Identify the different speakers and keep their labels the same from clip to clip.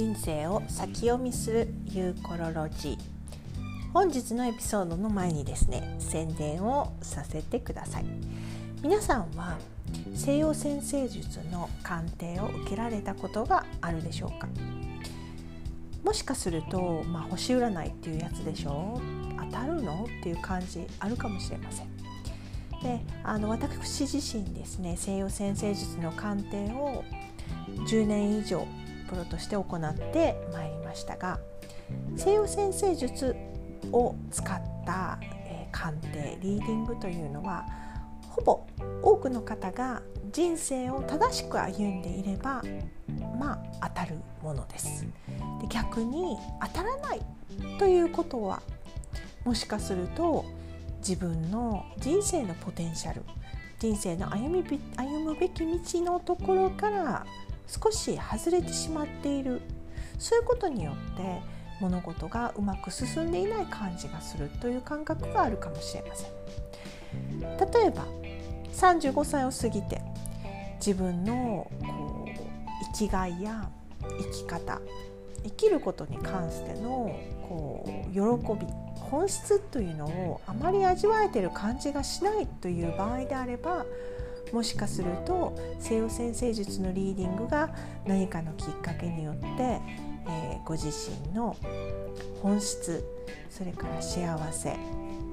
Speaker 1: 人生を先読みするユーコロロジー。本日のエピソードの前にですね宣伝をさせてください。皆さんは西洋先生術の鑑定を受けられたことがあるでしょうか？もしかすると、まあ、星占いっていうやつでしょ？当たるの？っていう感じあるかもしれません。であの私自身ですね西洋先生術の鑑定を10年以上プロとして行ってまいりましたが西洋先生術を使った、えー、鑑定リーディングというのはほぼ多くの方が人生を正しく歩んでいればまあ当たるものです。で逆に当たらないということはもしかすると自分の人生のポテンシャル人生の歩み歩むべき道のところから少し外れてしまっているそういうことによって物事がうまく進んでいない感じがするという感覚があるかもしれません。例えば35歳を過ぎて自分のこう生きがいや生き方生きることに関してのこう喜び本質というのをあまり味わえてる感じがしないという場合であればもしかすると西洋先生術のリーディングが何かのきっかけによって、えー、ご自身の本質それから幸せ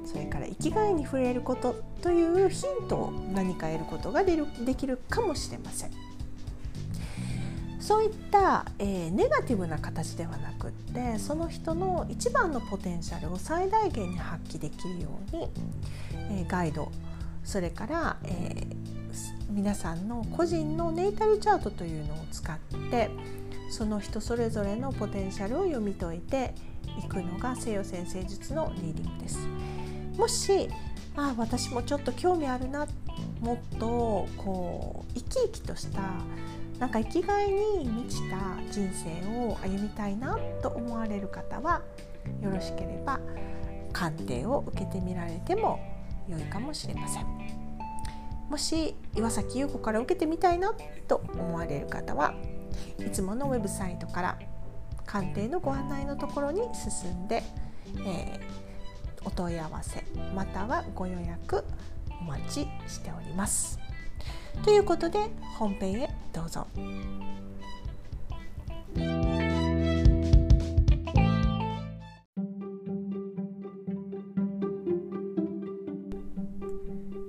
Speaker 1: それから生きがいに触れることというヒントを何か得ることができるかもしれません。そういった、えー、ネガティブな形ではなくってその人の一番のポテンシャルを最大限に発揮できるように、えー、ガイドそれから、えー、皆さんの個人のネイタルチャートというのを使ってその人それぞれのポテンシャルを読み解いていくのが西洋先生術のリーディングです。もしあ私もちょっと興味あるなもっとこう生き生きとしたなんか生きがいに満ちた人生を歩みたいなと思われる方はよろしければ鑑定を受けてみられても良いかもしれませんもし岩崎優子から受けてみたいなと思われる方はいつものウェブサイトから鑑定のご案内のところに進んで、えー、お問い合わせまたはご予約お待ちしております。ということで本編へどうぞ。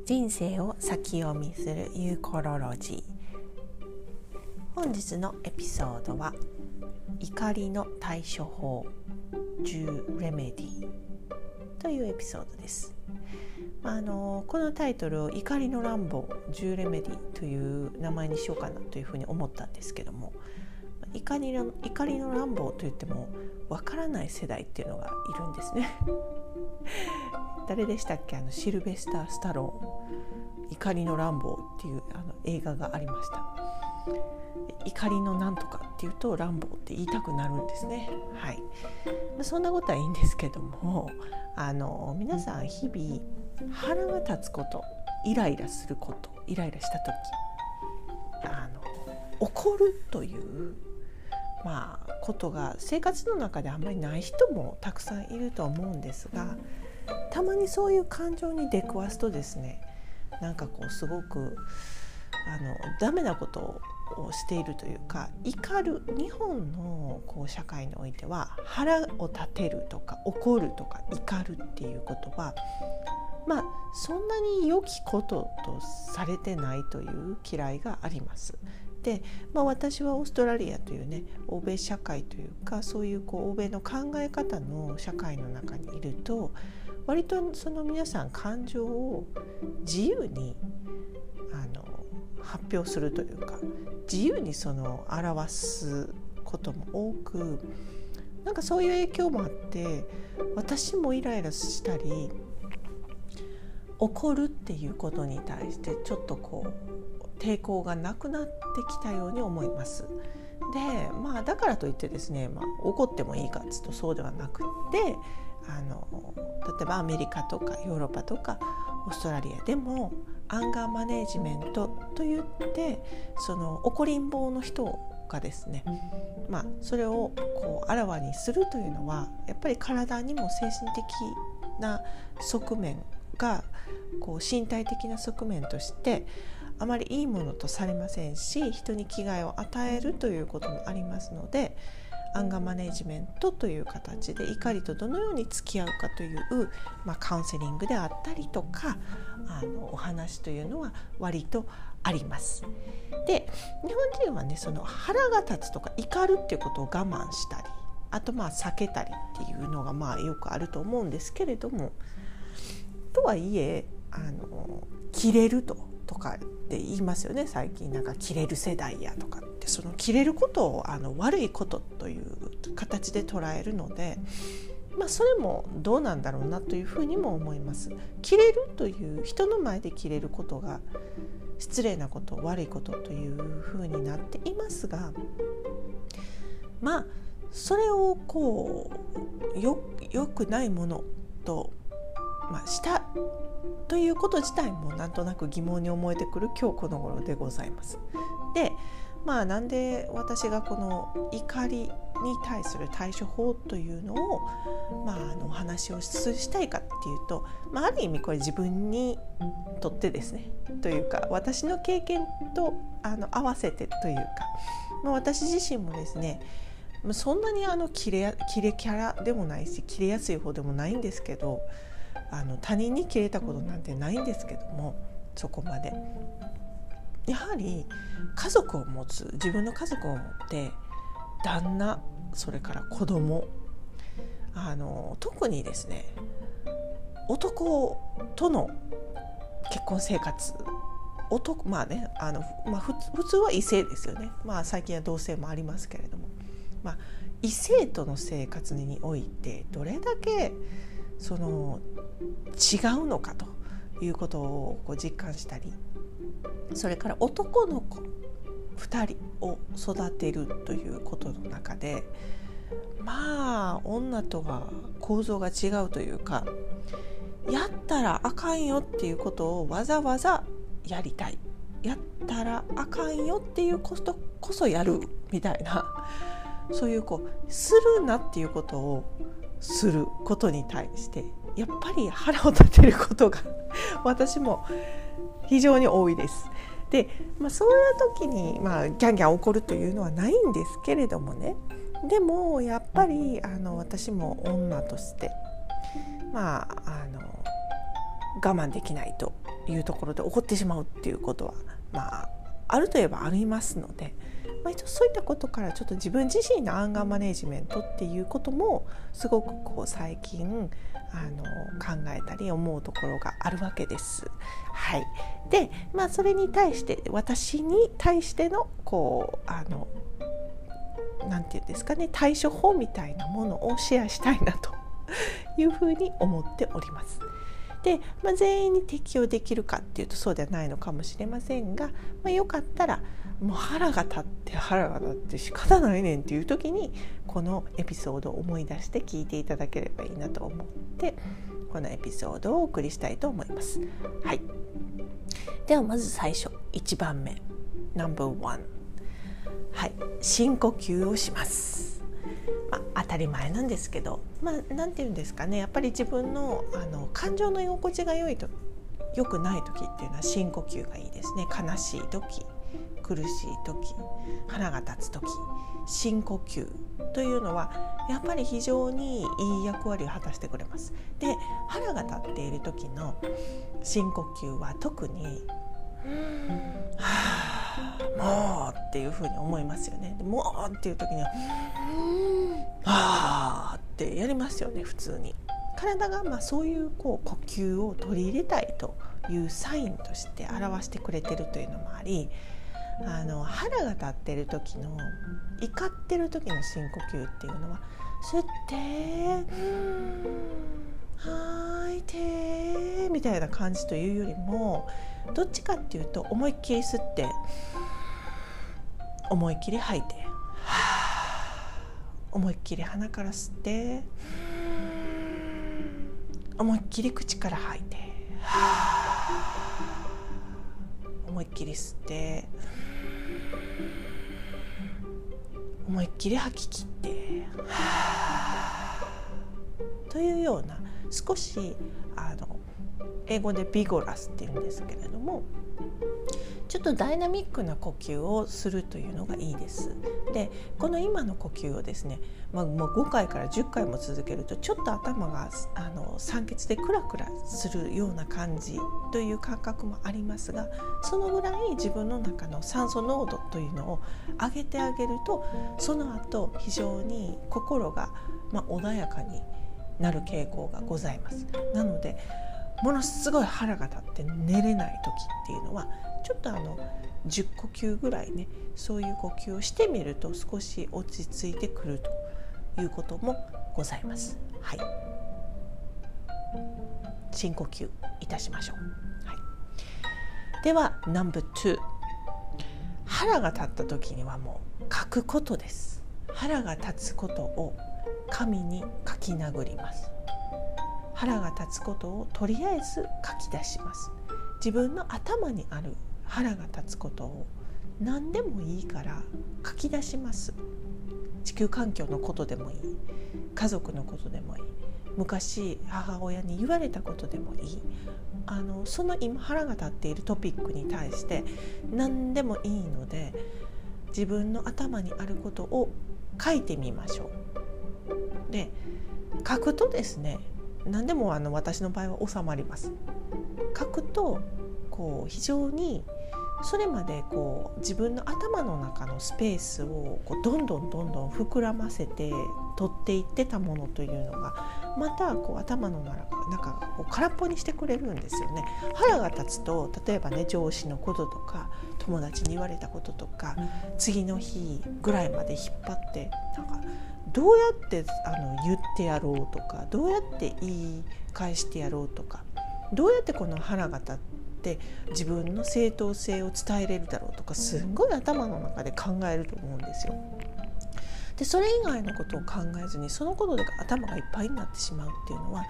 Speaker 1: 人生を先読みするユーコロロジー。本日のエピソードは怒りの対処法。10レメディというエピソードです。あのこのタイトルを「怒りの乱暴10レメディ」という名前にしようかなというふうに思ったんですけども怒りの怒りの乱暴といってもわからない世代っていうのがいるんですね。誰でしたっけ？あのシルベスター・スタロー「怒りの乱暴」っていうあの映画がありました。怒りのなんとかっていうと乱暴って言いたくなるんですね。はい。そんなことはいいんですけども、あの皆さん日々腹が立つことイライラすることイライラした時あの怒るというまあことが生活の中であんまりない人もたくさんいると思うんですがたまにそういう感情に出くわすとですねなんかこうすごくあのダメなことをしているというか怒る日本のこう社会においては腹を立てるとか怒るとか怒るっていうことはまあそんなに良きこととされてないという嫌いがあります。で、まあ、私はオーストラリアというね欧米社会というかそういうこう欧米の考え方の社会の中にいると割とその皆さん感情を自由にあの発表するというか自由にその表すことも多くなんかそういう影響もあって私もイライラしたり怒るっていうことに対してちょっとこう抵抗がなくなってきたように思います。でまあだからといってですね、まあ、怒ってもいいかっつうとそうではなくってあの例えばアメリカとかヨーロッパとかオーストラリアでもアンガーマネージメントといってその怒りん坊の人かですね、まあ、それをこうあらわにするというのはやっぱり体にも精神的な側面がこう身体的な側面としてあまりいいものとされませんし人に危害を与えるということもありますのでアンガーマネジメントという形で怒りとどのように付き合うかという、まあ、カウンセリングであったりとかあのお話というのは割とあります。で日本人はねその腹が立つとか怒るっていうことを我慢したりあとまあ避けたりっていうのがまあよくあると思うんですけれどもとはいえあの切れるととかって言いますよね最近なんか切れる世代やとかってその切れることをあの悪いことという形で捉えるので。まあ、それもどうなんだろうなというふうにも思います。切れるという人の前で切れることが失礼なこと悪いことというふうになっていますがまあそれをこうよよくないものと、まあ、したということ自体もなんとなく疑問に思えてくる今日この頃でございます。でまあなんで私がこの怒りに対する対処法というのを、まあ、あのお話をしたいかっていうと、まあ、ある意味これ自分にとってですねというか私の経験とあの合わせてというか、まあ、私自身もですねそんなにあのキレキレキャラでもないしキレやすい方でもないんですけどあの他人にキレたことなんてないんですけどもそこまで。やはり家族を持つ自分の家族を持って旦那それから子供あの特にですね男との結婚生活男まあねあの、まあ、普通は異性ですよね、まあ、最近は同性もありますけれども、まあ、異性との生活においてどれだけその違うのかということをこう実感したりそれから男の子2人を育てるということの中でまあ女とは構造が違うというかやったらあかんよっていうことをわざわざやりたい。やったらあかんよっていうことこそやるみたいなそういうこうするなっていうことをすることに対してやっぱり腹を立てることが私も非常に多いです。で、まあ、そういう時に、まあ、ギャンギャン怒るというのはないんですけれどもねでもやっぱりあの私も女としてまああの我慢できないというところで怒ってしまうっていうことはまああるといえばありますので、まあ、そういったことからちょっと自分自身のアンガーマネジメントっていうこともすごくこう最近あの考えたり思うところがあるわけです。はい、で、まあ、それに対して私に対してのこうあのなんていうんですかね対処法みたいなものをシェアしたいなと いうふうに思っております。で、まあ、全員に適用できるかっていうとそうではないのかもしれませんが、まあ、よかったらもう腹が立って腹が立って仕方ないねんっていう時にこのエピソードを思い出して聞いていただければいいなと思ってこのエピソードをお送りしたいと思います。はい、ではまず最初1番目。No.1 はい。深呼吸をします。まあ、当たり前なんですけど、まあ、なんて言うんですかね。やっぱり自分のあの感情の居心地が良いと良くない時っていうのは深呼吸がいいですね。悲しい時。苦しい時腹が立つ時深呼吸というのはやっぱり非常にいい役割を果たしてくれます。で腹が立っている時の深呼吸は特に「はあもう」っていうふうに思いますよね。もうっていう時には「はあ」ってやりますよね普通に。体がまあそういうこう呼吸を取り入れたいというサインとして表してくれてるというのもありあの腹が立ってる時の怒ってる時の深呼吸っていうのは吸って吐いてみたいな感じというよりもどっちかっていうと思いっきり吸って思いっきり吐いて思いっきり鼻から吸って思いっきり口から吐いて思いっきり吸って思いっきり吐き切ってというような少しあの英語でビゴラスっていうんですけれどもちょっとダイナミックな呼吸をするというのがいいです。でこの今の呼吸をですね、まあ、もう5回から10回も続けるとちょっと頭があの酸欠でクラクラするような感じという感覚もありますがそのぐらい自分の中の酸素濃度というのを上げてあげるとその後非常に心が、まあ、穏やかになる傾向がございます。なのでものすごい腹が立って寝れない時っていうのはちょっとあの10呼吸ぐらいねそういう呼吸をしてみると少し落ち着いてくるということもございます。はい、深呼吸いたしましょう。はい、では No.2 腹が立った時にはもう書くことです。腹が立つことを紙に書き殴ります。腹が立つことをとりあえず書き出します自分の頭にある腹が立つことを何でもいいから書き出します地球環境のことでもいい家族のことでもいい昔母親に言われたことでもいいあのその今腹が立っているトピックに対して何でもいいので自分の頭にあることを書いてみましょう。で書くとですね何でもあの私の場合は収まります。書くとこう非常にそれまでこう自分の頭の中のスペースをこうどんどんどんどん膨らませて取っていってたものというのがまたこう頭の中を空っぽにしてくれるんですよね。腹が立つと例えばね上司のこととか友達に言われたこととか次の日ぐらいまで引っ張ってなんかどうやってあの言ってやろうとかどうやって言い返してやろうとかどうやってこの腹が立って自分の正当性を伝えれるだろうとかすんごい頭の中で考えると思うんですよ。でそれ以外のことを考えずにそのことで頭がいっぱいになってしまうっていうのは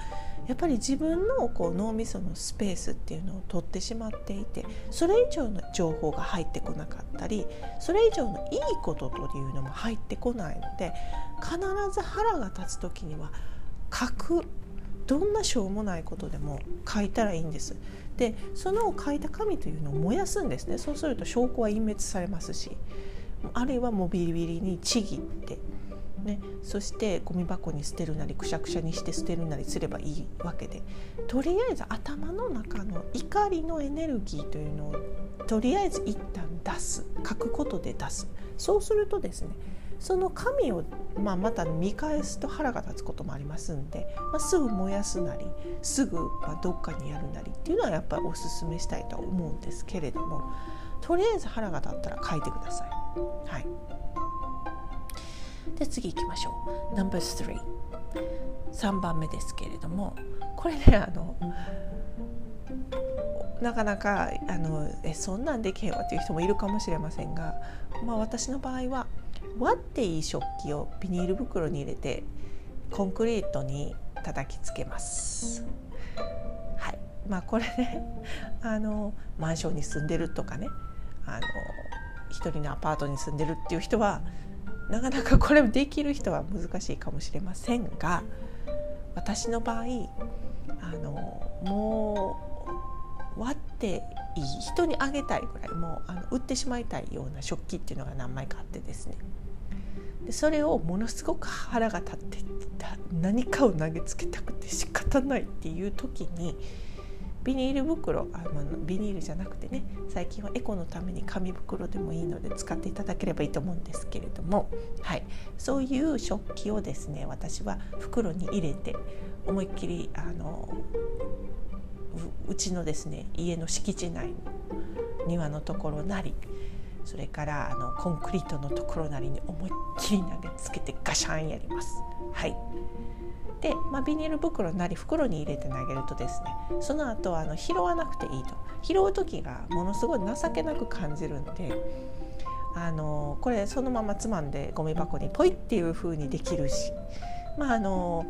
Speaker 1: やっぱり自分のこう脳みそのスペースっていうのを取ってしまっていてそれ以上の情報が入ってこなかったりそれ以上のいいことというのも入ってこないので必ず腹が立つ時には書くどんなしょうもないことでも書いたらいいんです。でその書いた紙というのを燃やすんですね。そうすると証拠は隠滅されますしあるいはもうビリビリにちぎってね、そしてゴミ箱に捨てるなりくしゃくしゃにして捨てるなりすればいいわけでとりあえず頭の中の怒りのエネルギーというのをとりあえず一旦出す。書くことで出す。そうするとですねその紙を、まあ、また見返すと腹が立つこともありますんで、まあ、すぐ燃やすなりすぐまどっかにやるなりっていうのはやっぱりおすすめしたいと思うんですけれどもとりあえず腹が立ったら書いてください。はい。で次行きましょう。No.3 3番目ですけれどもこれねあのなかなかあのえそんなんできへんわっていう人もいるかもしれませんが、まあ、私の場合は割っていい食器をビニール袋に入れてコンクリートに叩きつけます。はいまあ、これね あのマンションに住んでるとかねあの一人のアパートに住んでるっていう人はなかなかこれできる人は難しいかもしれませんが私の場合あのもうっていい？人にあげたいぐらいもうあの売ってしまいたいような食器っていうのが何枚かあってですね。でそれをものすごく腹が立って何かを投げつけたくて仕方ないっていう時にビニール袋あ、まあ、ビニールじゃなくてね最近はエコのために紙袋でもいいので使っていただければいいと思うんですけれども、はい、そういう食器をですね私は袋に入れて思いっきりあのうちのですね家の敷地内の庭のところなりそれからあのコンクリートのところなりに思いっきり投げつけてガシャンやります。はいで、まあ、ビニール袋なり袋に入れて投げるとですねその後はあの拾わなくていいと拾う時がものすごい情けなく感じるんであのこれそのままつまんでゴミ箱にポイっていう風にできるしまああの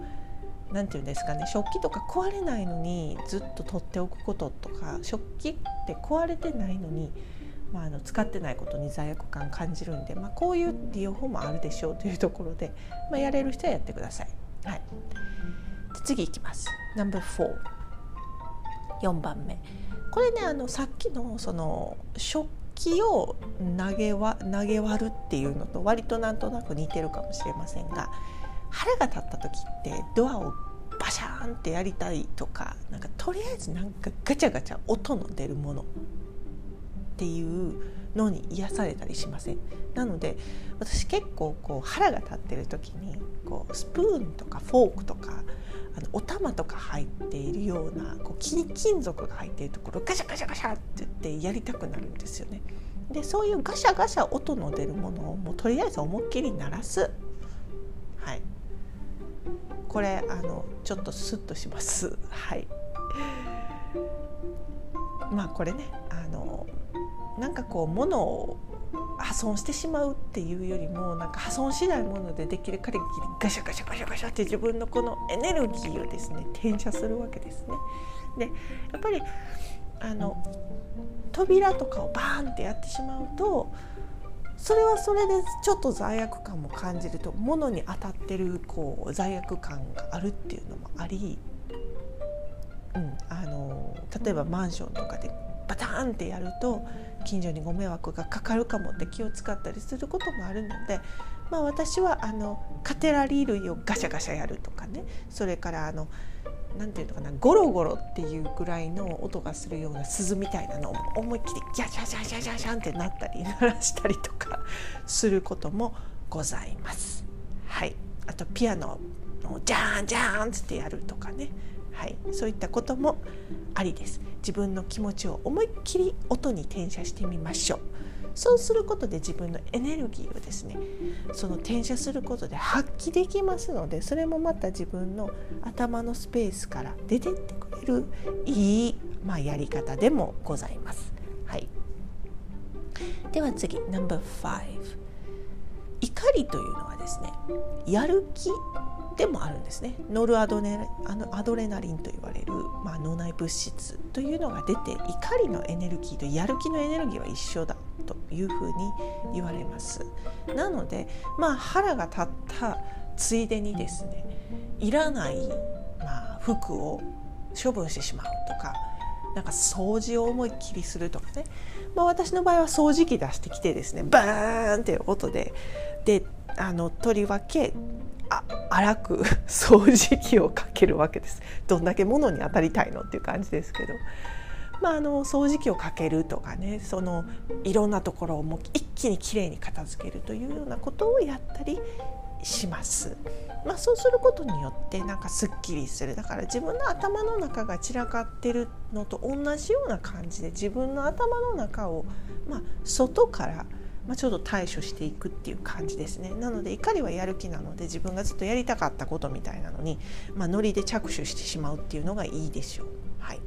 Speaker 1: 何て言うんですかね食器とか壊れないのにずっと取っておくこととか食器って壊れてないのにまあ、あの使ってないことに罪悪感感じるんで、まあ、こういう利用法もあるでしょうというところで、まあ、やれる人はやってください。はい、次いきます。No.44 番目これねあのさっきのその食器を投げわ投げ割るっていうのと割となんとなく似てるかもしれませんが腹が立った時ってドアをバシャーンってやりたいとかなんかとりあえずなんかガチャガチャ音の出るものっていうのに癒されたりしません？なので私結構こう腹が立ってる時にこうスプーンとかフォークとかあのお玉とか入っているようなこう金金属が入っているところガシャガシャガシャって言ってやりたくなるんですよね。でそういうガシャガシャ音の出るものをもうとりあえず思いっきり鳴らす。これあのちょっとスッとします。はいまあこれねあのなんかこう物を破損してしまうっていうよりもなんか破損しないものでできる限りガシャガシャガシャガシャって自分のこのエネルギーをですね転写するわけですね。でやっぱりあの扉とかをバーンってやってしまうとそれはそれでちょっと罪悪感も感じると物に当たってるこう罪悪感があるっていうのもあり、うん、あの例えばマンションとかでバターンってやると近所にご迷惑がかかるかもって気を使ったりすることもあるので、まあ、私はあのカテラリー類をガシャガシャやるとかね。それからあのなんていうのかなゴロゴロっていうぐらいの音がするような鈴みたいなのを思いっきりギャジャジャジャジャジャンってなったり鳴らしたりとかすることもございます。はい、あとピアノをジャーンジャーンってやるとかねはい、そういったこともありです自分の気持ちを思いっきり音に転写してみましょうそうすることで自分のエネルギーをですねその転写することで発揮できますのでそれもまた自分の頭のスペースから出てってくれるいい、まあ、やり方でもございます。はい、では次 No.5 怒りというのはですねやる気でもあるんですね。ノルアドネあのアドレナリンと言われる、まあ、脳内物質というのが出て怒りのエネルギーとやる気のエネルギーは一緒だというふうに言われます。なのでまあ腹が立ったついでにですねいらない、まあ、服を処分してしまうとかなんか掃除を思いっきりするとかね、まあ、私の場合は掃除機出してきてですねバーンっていう音でであのとりわけあ荒く 掃除機をかけるわけです。どんだけ物に当たりたいのっていう感じですけど、まあ、あの掃除機をかけるとかねそのいろんなところをもう一気にきれいに片付けるというようなことをやったりします。まあ、そうすることによってなんかすっきりする。だから自分の頭の中が散らかってるのと同じような感じで自分の頭の中を、まあ、外からまあ、ちょっと対処していくっていう感じですね。なので怒りはやる気なので自分がずっとやりたかったことみたいなのに、まあ、ノリで着手してしまうっていうのがいいでしょう。はい。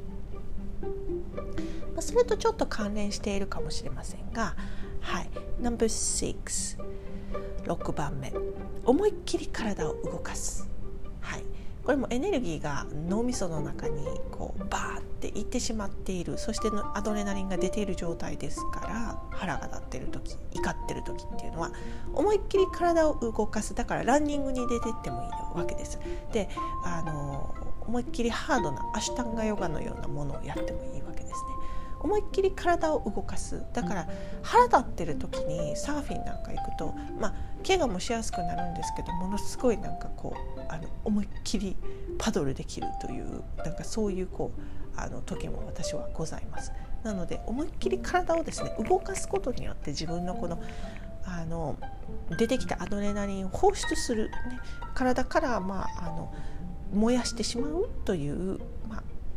Speaker 1: まあ、それとちょっと関連しているかもしれませんが、はい、No.6 6番目。思いっきり体を動かす。これもエネルギーが脳みその中にこうバーっていってしまっているそしてアドレナリンが出ている状態ですから腹が立ってる時怒ってる時っていうのは思いっきり体を動かすだからランニングに出てってもいいわけです。であの思いっきりハードなアシュタンガヨガのようなものをやってもいいわけです。思いっきり体を動かすだから腹立ってる時にサーフィンなんか行くとまあ怪我もしやすくなるんですけどものすごいなんかこうあの思いっきりパドルできるというなんかそういうこうあの時も私はございます。なので思いっきり体をですね動かすことによって自分のこのあの出てきたアドレナリンを放出する、ね、体から、まあ、あの燃やしてしまうという、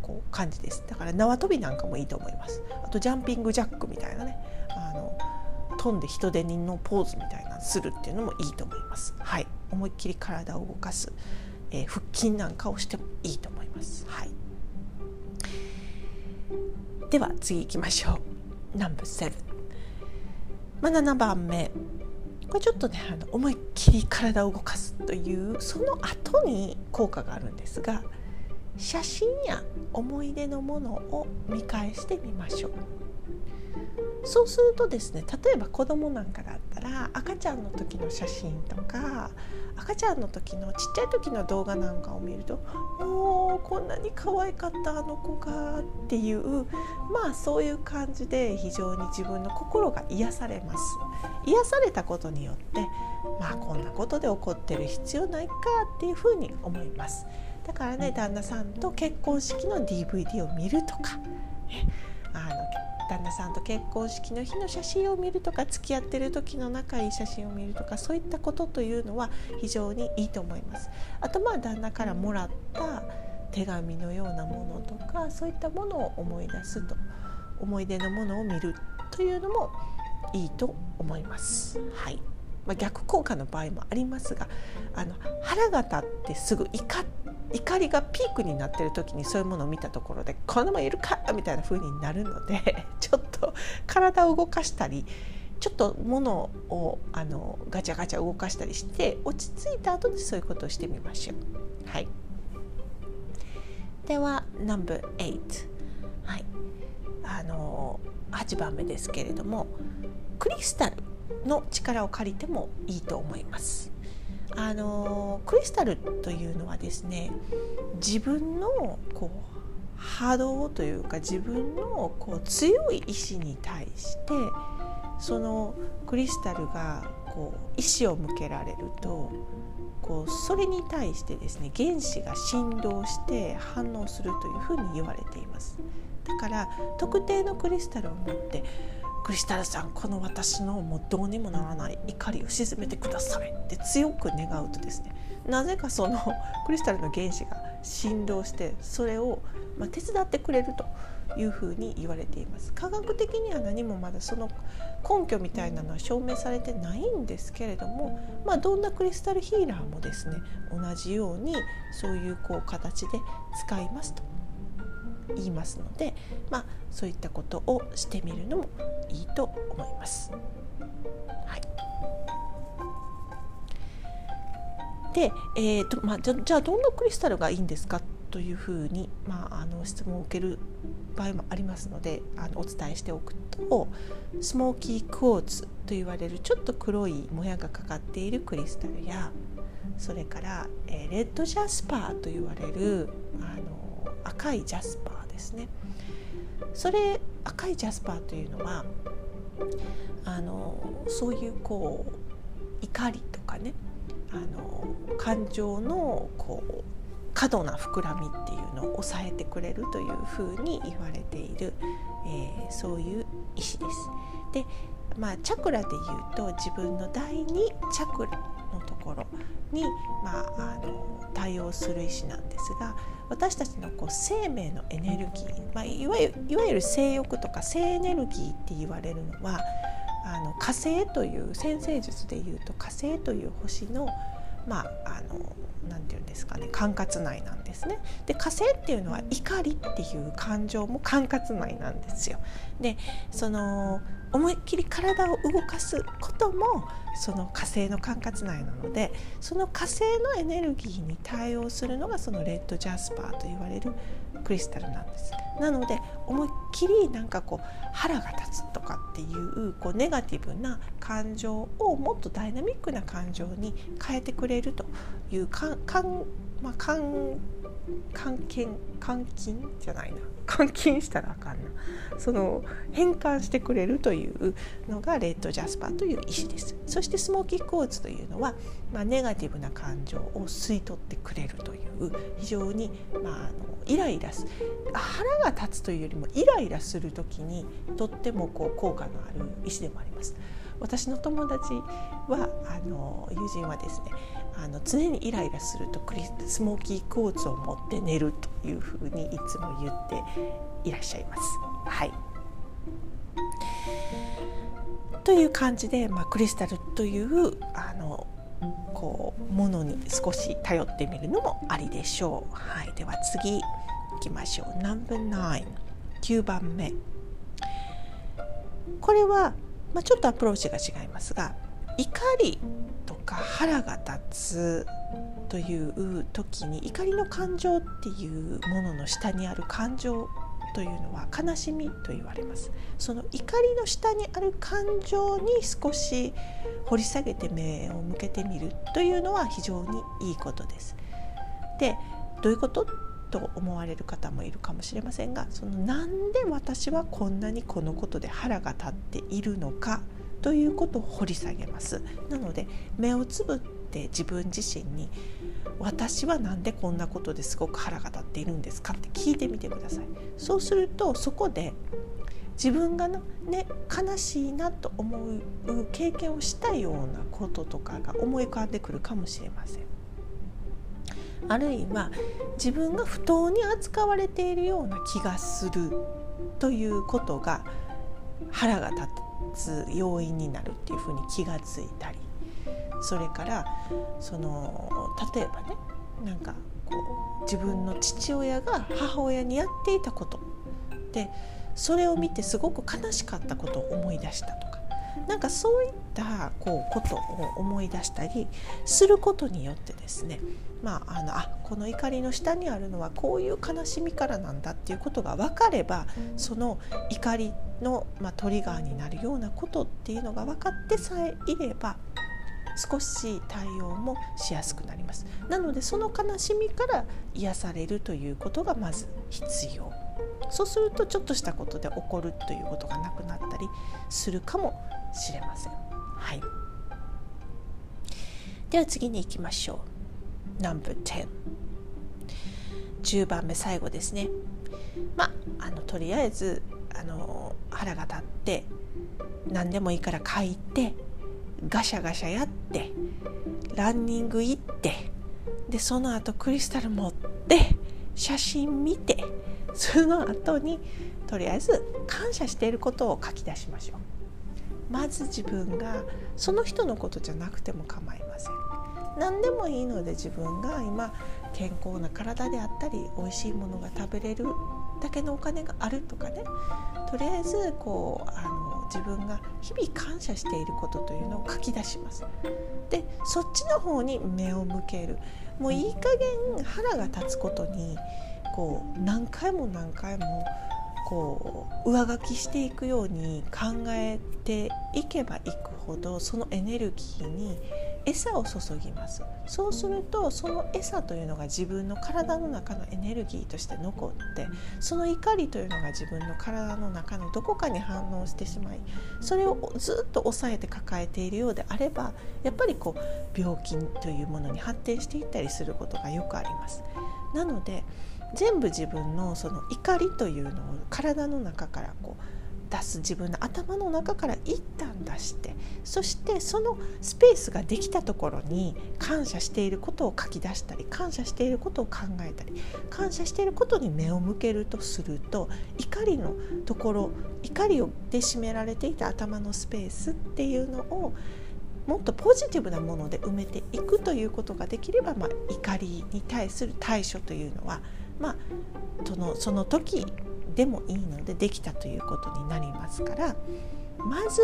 Speaker 1: こう感じです。だから縄跳びなんかもいいと思います。あとジャンピングジャックみたいなね。あの飛んで人手人のポーズみたいなするっていうのもいいと思います。はい。思いっきり体を動かす、えー、腹筋なんかをしてもいいと思います。はい。では次行きましょう。ナンバー7まあ7番目。これちょっとねあの思いっきり体を動かすというその後に効果があるんですが写真や思い出のものを見返してみましょう。そうするとですね例えば子供なんかだったら赤ちゃんの時の写真とか赤ちゃんの時のちっちゃい時の動画なんかを見ると「おーこんなに可愛かったあの子が」っていうまあそういう感じで非常に自分の心が癒されます。癒されたことによってまあこんなことで怒ってる必要ないかっていうふうに思います。だからね旦那さんと結婚式の DVD を見るとかあの旦那さんと結婚式の日の写真を見るとか付き合ってる時の仲いい写真を見るとかそういったことというのは非常にいいと思います。あとまあ旦那からもらった手紙のようなものとかそういったものを思い出すと思い出のものを見るというのもいいと思います。はいまあ、逆効果の場合もありますがあの腹が立ってすぐ怒怒りがピークになってる時にそういうものを見たところで「このままいるか!」みたいな風になるので ちょっと体を動かしたりちょっと物をあのガチャガチャ動かしたりして落ち着いた後でそういうことをしてみましょう。はい、では No.8、はい、あの8番目ですけれどもクリスタルの力を借りてもいいと思います。あのクリスタルというのはですね自分のこう波動というか自分のこう強い意志に対してそのクリスタルがこう意志を向けられるとこうそれに対してですね原子が振動して反応するというふうに言われていますだから特定のクリスタルを持ってクリスタルさんこの私のもうどうにもならない。怒りを鎮めてください。って強く願うとですねなぜかその クリスタルの原子が振動してそれをま手伝ってくれるというふうに言われています。科学的には何もまだその根拠みたいなのは証明されてないんですけれども、まあ、どんなクリスタルヒーラーもですね同じようにそういうこう形で使いますと言いますので、まあ、そういったことをしてみるのもいいと思います。はいで、えーとまあ、じゃじゃあどんなクリスタルがいいんですかというふうに、まあ、あの質問を受ける場合もありますのであのお伝えしておくとスモーキークォーツと言われるちょっと黒いもやがかかっているクリスタルやそれから、えー、レッドジャスパーと言われるあの赤いジャスパーですね。それ赤いジャスパーというのはあのそういうこう怒りとかねあの感情のこう過度な膨らみっていうのを抑えてくれるというふうに言われている、えー、そういう石です。でまあチャクラでいうと自分の第2チャクラのところに、まあ、あの対応する石なんですが私たちのこう生命のエネルギー、まあ、いわゆるいわゆる性欲とか性エネルギーって言われるのはあの火星という先生術でいうと火星という星のまあのなんていうんですかね管轄内なんですね。で火星っていうのは怒りっていう感情も管轄内なんですよ。でその思いっきり体を動かすこともその火星の管轄内なのでその火星のエネルギーに対応するのがそのレッドジャスパーと言われるクリスタルなんです。なので思いっきりなんかこう腹が立つとかっていうこうネガティブな感情をもっとダイナミックな感情に変えてくれるというかかん、まあ、かん監禁監禁じゃないな監禁したらあかんなその変換してくれるというのがレッドジャスパーという石ですそしてスモーキーコーツというのは、まあ、ネガティブな感情を吸い取ってくれるという非常に、まあ、あのイライラす腹が立つというよりもイライラする時にとってもこう効果のある石でもあります。私の友達はあの友人はですねあの常にイライラするとクリスモーキーコーツを持って寝るというふうにいつも言っていらっしゃいます。はいという感じで、まあ、クリスタルというあのこうものに少し頼ってみるのもありでしょう。はい、では次いきましょう。No.9 9番目これは、まあ、ちょっとアプローチが違いますが怒りとか腹が立つという時に怒りの感情っていうものの下にある感情というのは悲しみと言われます。その怒りの下にある感情に少し掘り下げて目を向けてみるというのは非常にいいことです。でどういうことと思われる方もいるかもしれませんがそのなんで私はこんなにこのことで腹が立っているのかということを掘り下げます。なので目をつぶって自分自身に私は何でこんなことですごく腹が立っているんですかって聞いてみてください。そうするとそこで自分がね悲しいなと思う経験をしたようなこととかが思い浮かんでくるかもしれません。あるいは自分が不当に扱われているような気がするということが腹が立ってつ要因になるっていうふうに気がついたりそれからその例えばねなんかこう自分の父親が母親にやっていたこと。でそれを見てすごく悲しかったことを思い出したとか。なんかそういったこうことを思い出したりすることによってですねまあ、あのあこの怒りの下にあるのはこういう悲しみからなんだっていうことが分かればその怒りの、まあ、トリガーになるようなことっていうのが分かってさえいれば少し対応もしやすくなります。なのでその悲しみから癒されるということがまず必要。そうするとちょっとしたことで起こるということがなくなったりするかもしれません。はい。では次に行きましょう。No.10 10番目最後ですね。まああのとりあえずあの腹が立って何でもいいから書いてガシャガシャやってランニング行ってでその後クリスタル持って写真見てその後にとりあえず感謝していることを書き出しましょう。まず自分がその人のことじゃなくても構いません。何でもいいので自分が今健康な体であったり美味しいものが食べれるだけのお金があるとかね。とりあえずこうあの自分が日々感謝していることというのを書き出します。でそっちの方に目を向ける。もういい加減腹が立つことにこう何回も何回もこう上書きしていくように考えていけばいくほどそのエネルギーに餌を注ぎますそうするとその餌というのが自分の体の中のエネルギーとして残ってその怒りというのが自分の体の中のどこかに反応してしまいそれをずっと抑えて抱えているようであればやっぱりこう病気というものに発展していったりすることがよくあります。なので全部自分のその怒りというのを体の中からこう出す自分の頭の中から一旦出してそしてそのスペースができたところに感謝していることを書き出したり感謝していることを考えたり感謝していることに目を向けるとすると怒りのところ怒りをで占められていた頭のスペースっていうのをもっとポジティブなもので埋めていくということができれば、まあ、怒りに対する対処というのは、まあ、そのその時でもいいのでできたということになりますからまず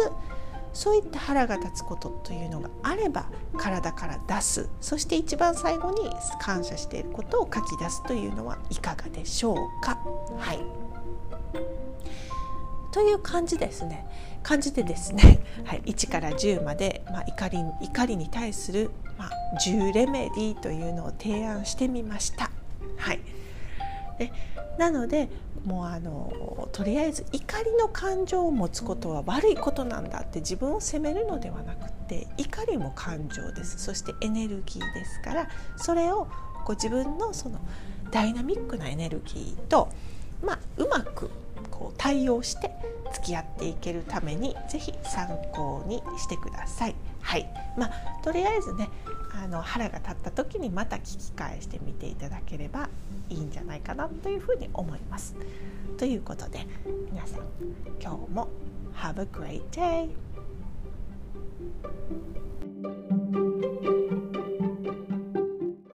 Speaker 1: そういった腹が立つことというのがあれば体から出す。そして一番最後に感謝していることを書き出すというのはいかがでしょうか。はい。という感じですね。感じでですね、はい、1から10まで、まあ、怒り怒りに対する、まあ、10レメディというのを提案してみました。はい、でなのでもうあのとりあえず怒りの感情を持つことは悪いことなんだって自分を責めるのではなくて怒りも感情です。そしてエネルギーですからそれをこう自分のそのダイナミックなエネルギーと、まあ、うまくこう対応して付き合っていけるためにぜひ参考にしてください。はい。まあ、とりあえずねあの腹が立った時にまた聞き返してみていただければいいんじゃないかなというふうに思います。ということで皆さん今日も Have a great day!